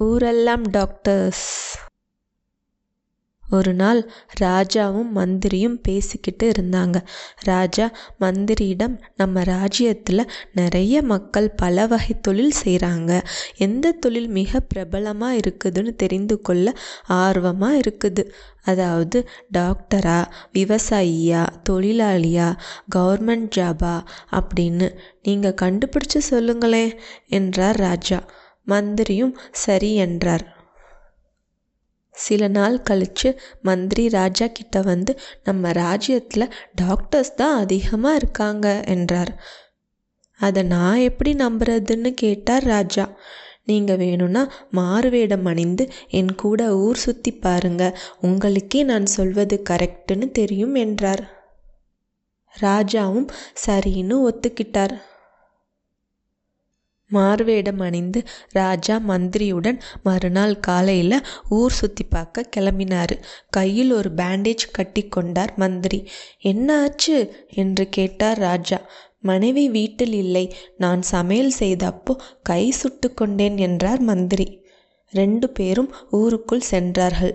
ஊரெல்லாம் டாக்டர்ஸ். ஒரு நாள் ராஜாவும் மந்திரியும் பேசிக்கிட்டு இருந்தாங்க. ராஜா மந்திரியிடம் நம்ம ராஜ்யத்தில் நிறைய மக்கள் பல வகை தொழில் செய்கிறாங்க எந்த தொழில் மிக பிரபலமாக இருக்குதுன்னு தெரிந்து கொள்ள ஆர்வமாக இருக்குது. அதாவது டாக்டரா விவசாயியா தொழிலாளியா கவர்மெண்ட் ஜாபா அப்படின்னு நீங்கள் கண்டுபிடிச்சு சொல்லுங்களேன் என்றார் ராஜா. மந்திரியும் சரி என்றார். சில நாள் கழித்து மந்திரி ராஜா கிட்ட வந்து நம்ம ராஜ்யத்தில் டாக்டர்ஸ் தான் அதிகமாக இருக்காங்க என்றார். அதை நான் எப்படி நம்புறதுன்னு கேட்டார் ராஜா. நீங்கள் வேணும்னா மாறுவேடம் அணிந்து என் கூட ஊர் சுற்றி பாருங்க உங்களுக்கே நான் சொல்வது கரெக்டுன்னு தெரியும் என்றார். ராஜாவும் சரின்னு ஒத்துக்கிட்டார். மாறுவேடம் அணிந்து ராஜா மந்திரியுடன் மறுநாள் காலையில் ஊர் சுற்றி பார்க்க கிளம்பினார். கையில் ஒரு பேண்டேஜ் கட்டி கொண்டார் மந்திரி. என்ன ஆச்சு என்று கேட்டார் ராஜா. மனைவி வீட்டில் இல்லை. நான் சமையல் செய்தப்போ கை சுட்டு கொண்டேன் என்றார் மந்திரி. ரெண்டு பேரும் ஊருக்குள் சென்றார்கள்.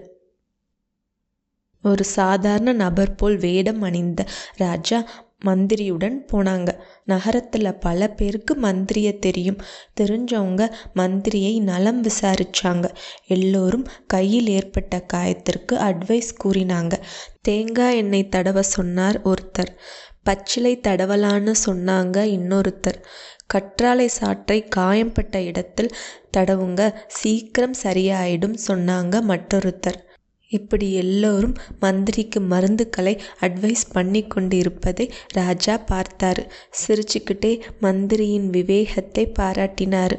ஒரு சாதாரண நபர் போல் வேடம் அணிந்த ராஜா மந்திரியுடன் போனாங்க. நகரத்தில் பல பேருக்கு மந்திரியை தெரியும். தெரிஞ்சவங்க மந்திரியை நலம் விசாரிச்சாங்க. எல்லோரும் கையில் ஏற்பட்ட காயத்திற்கு அட்வைஸ் கூறினாங்க. தேங்காய் எண்ணெய் தடவ சொன்னார் ஒருத்தர். பச்சிலை தடவலான்னு சொன்னாங்க இன்னொருத்தர். கற்றாழை சாற்றை காயம்பட்ட இடத்தில் தடவுங்க சீக்கிரம் சரியாயிடும் சொன்னாங்க மற்றொருத்தர். இப்படி எல்லோரும் மந்திரிக்கு மருந்துக்களை அட்வைஸ் பண்ணி கொண்டு இருப்பதை ராஜா பார்த்தாரு. சிரிச்சுக்கிட்டே மந்திரியின் விவேகத்தை பாராட்டினார்.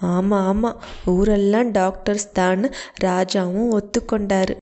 ஆமாம் ஆமாம் ஊரெல்லாம் டாக்டர்ஸ் தான்னு ராஜாவும் ஒத்துக்கொண்டார்.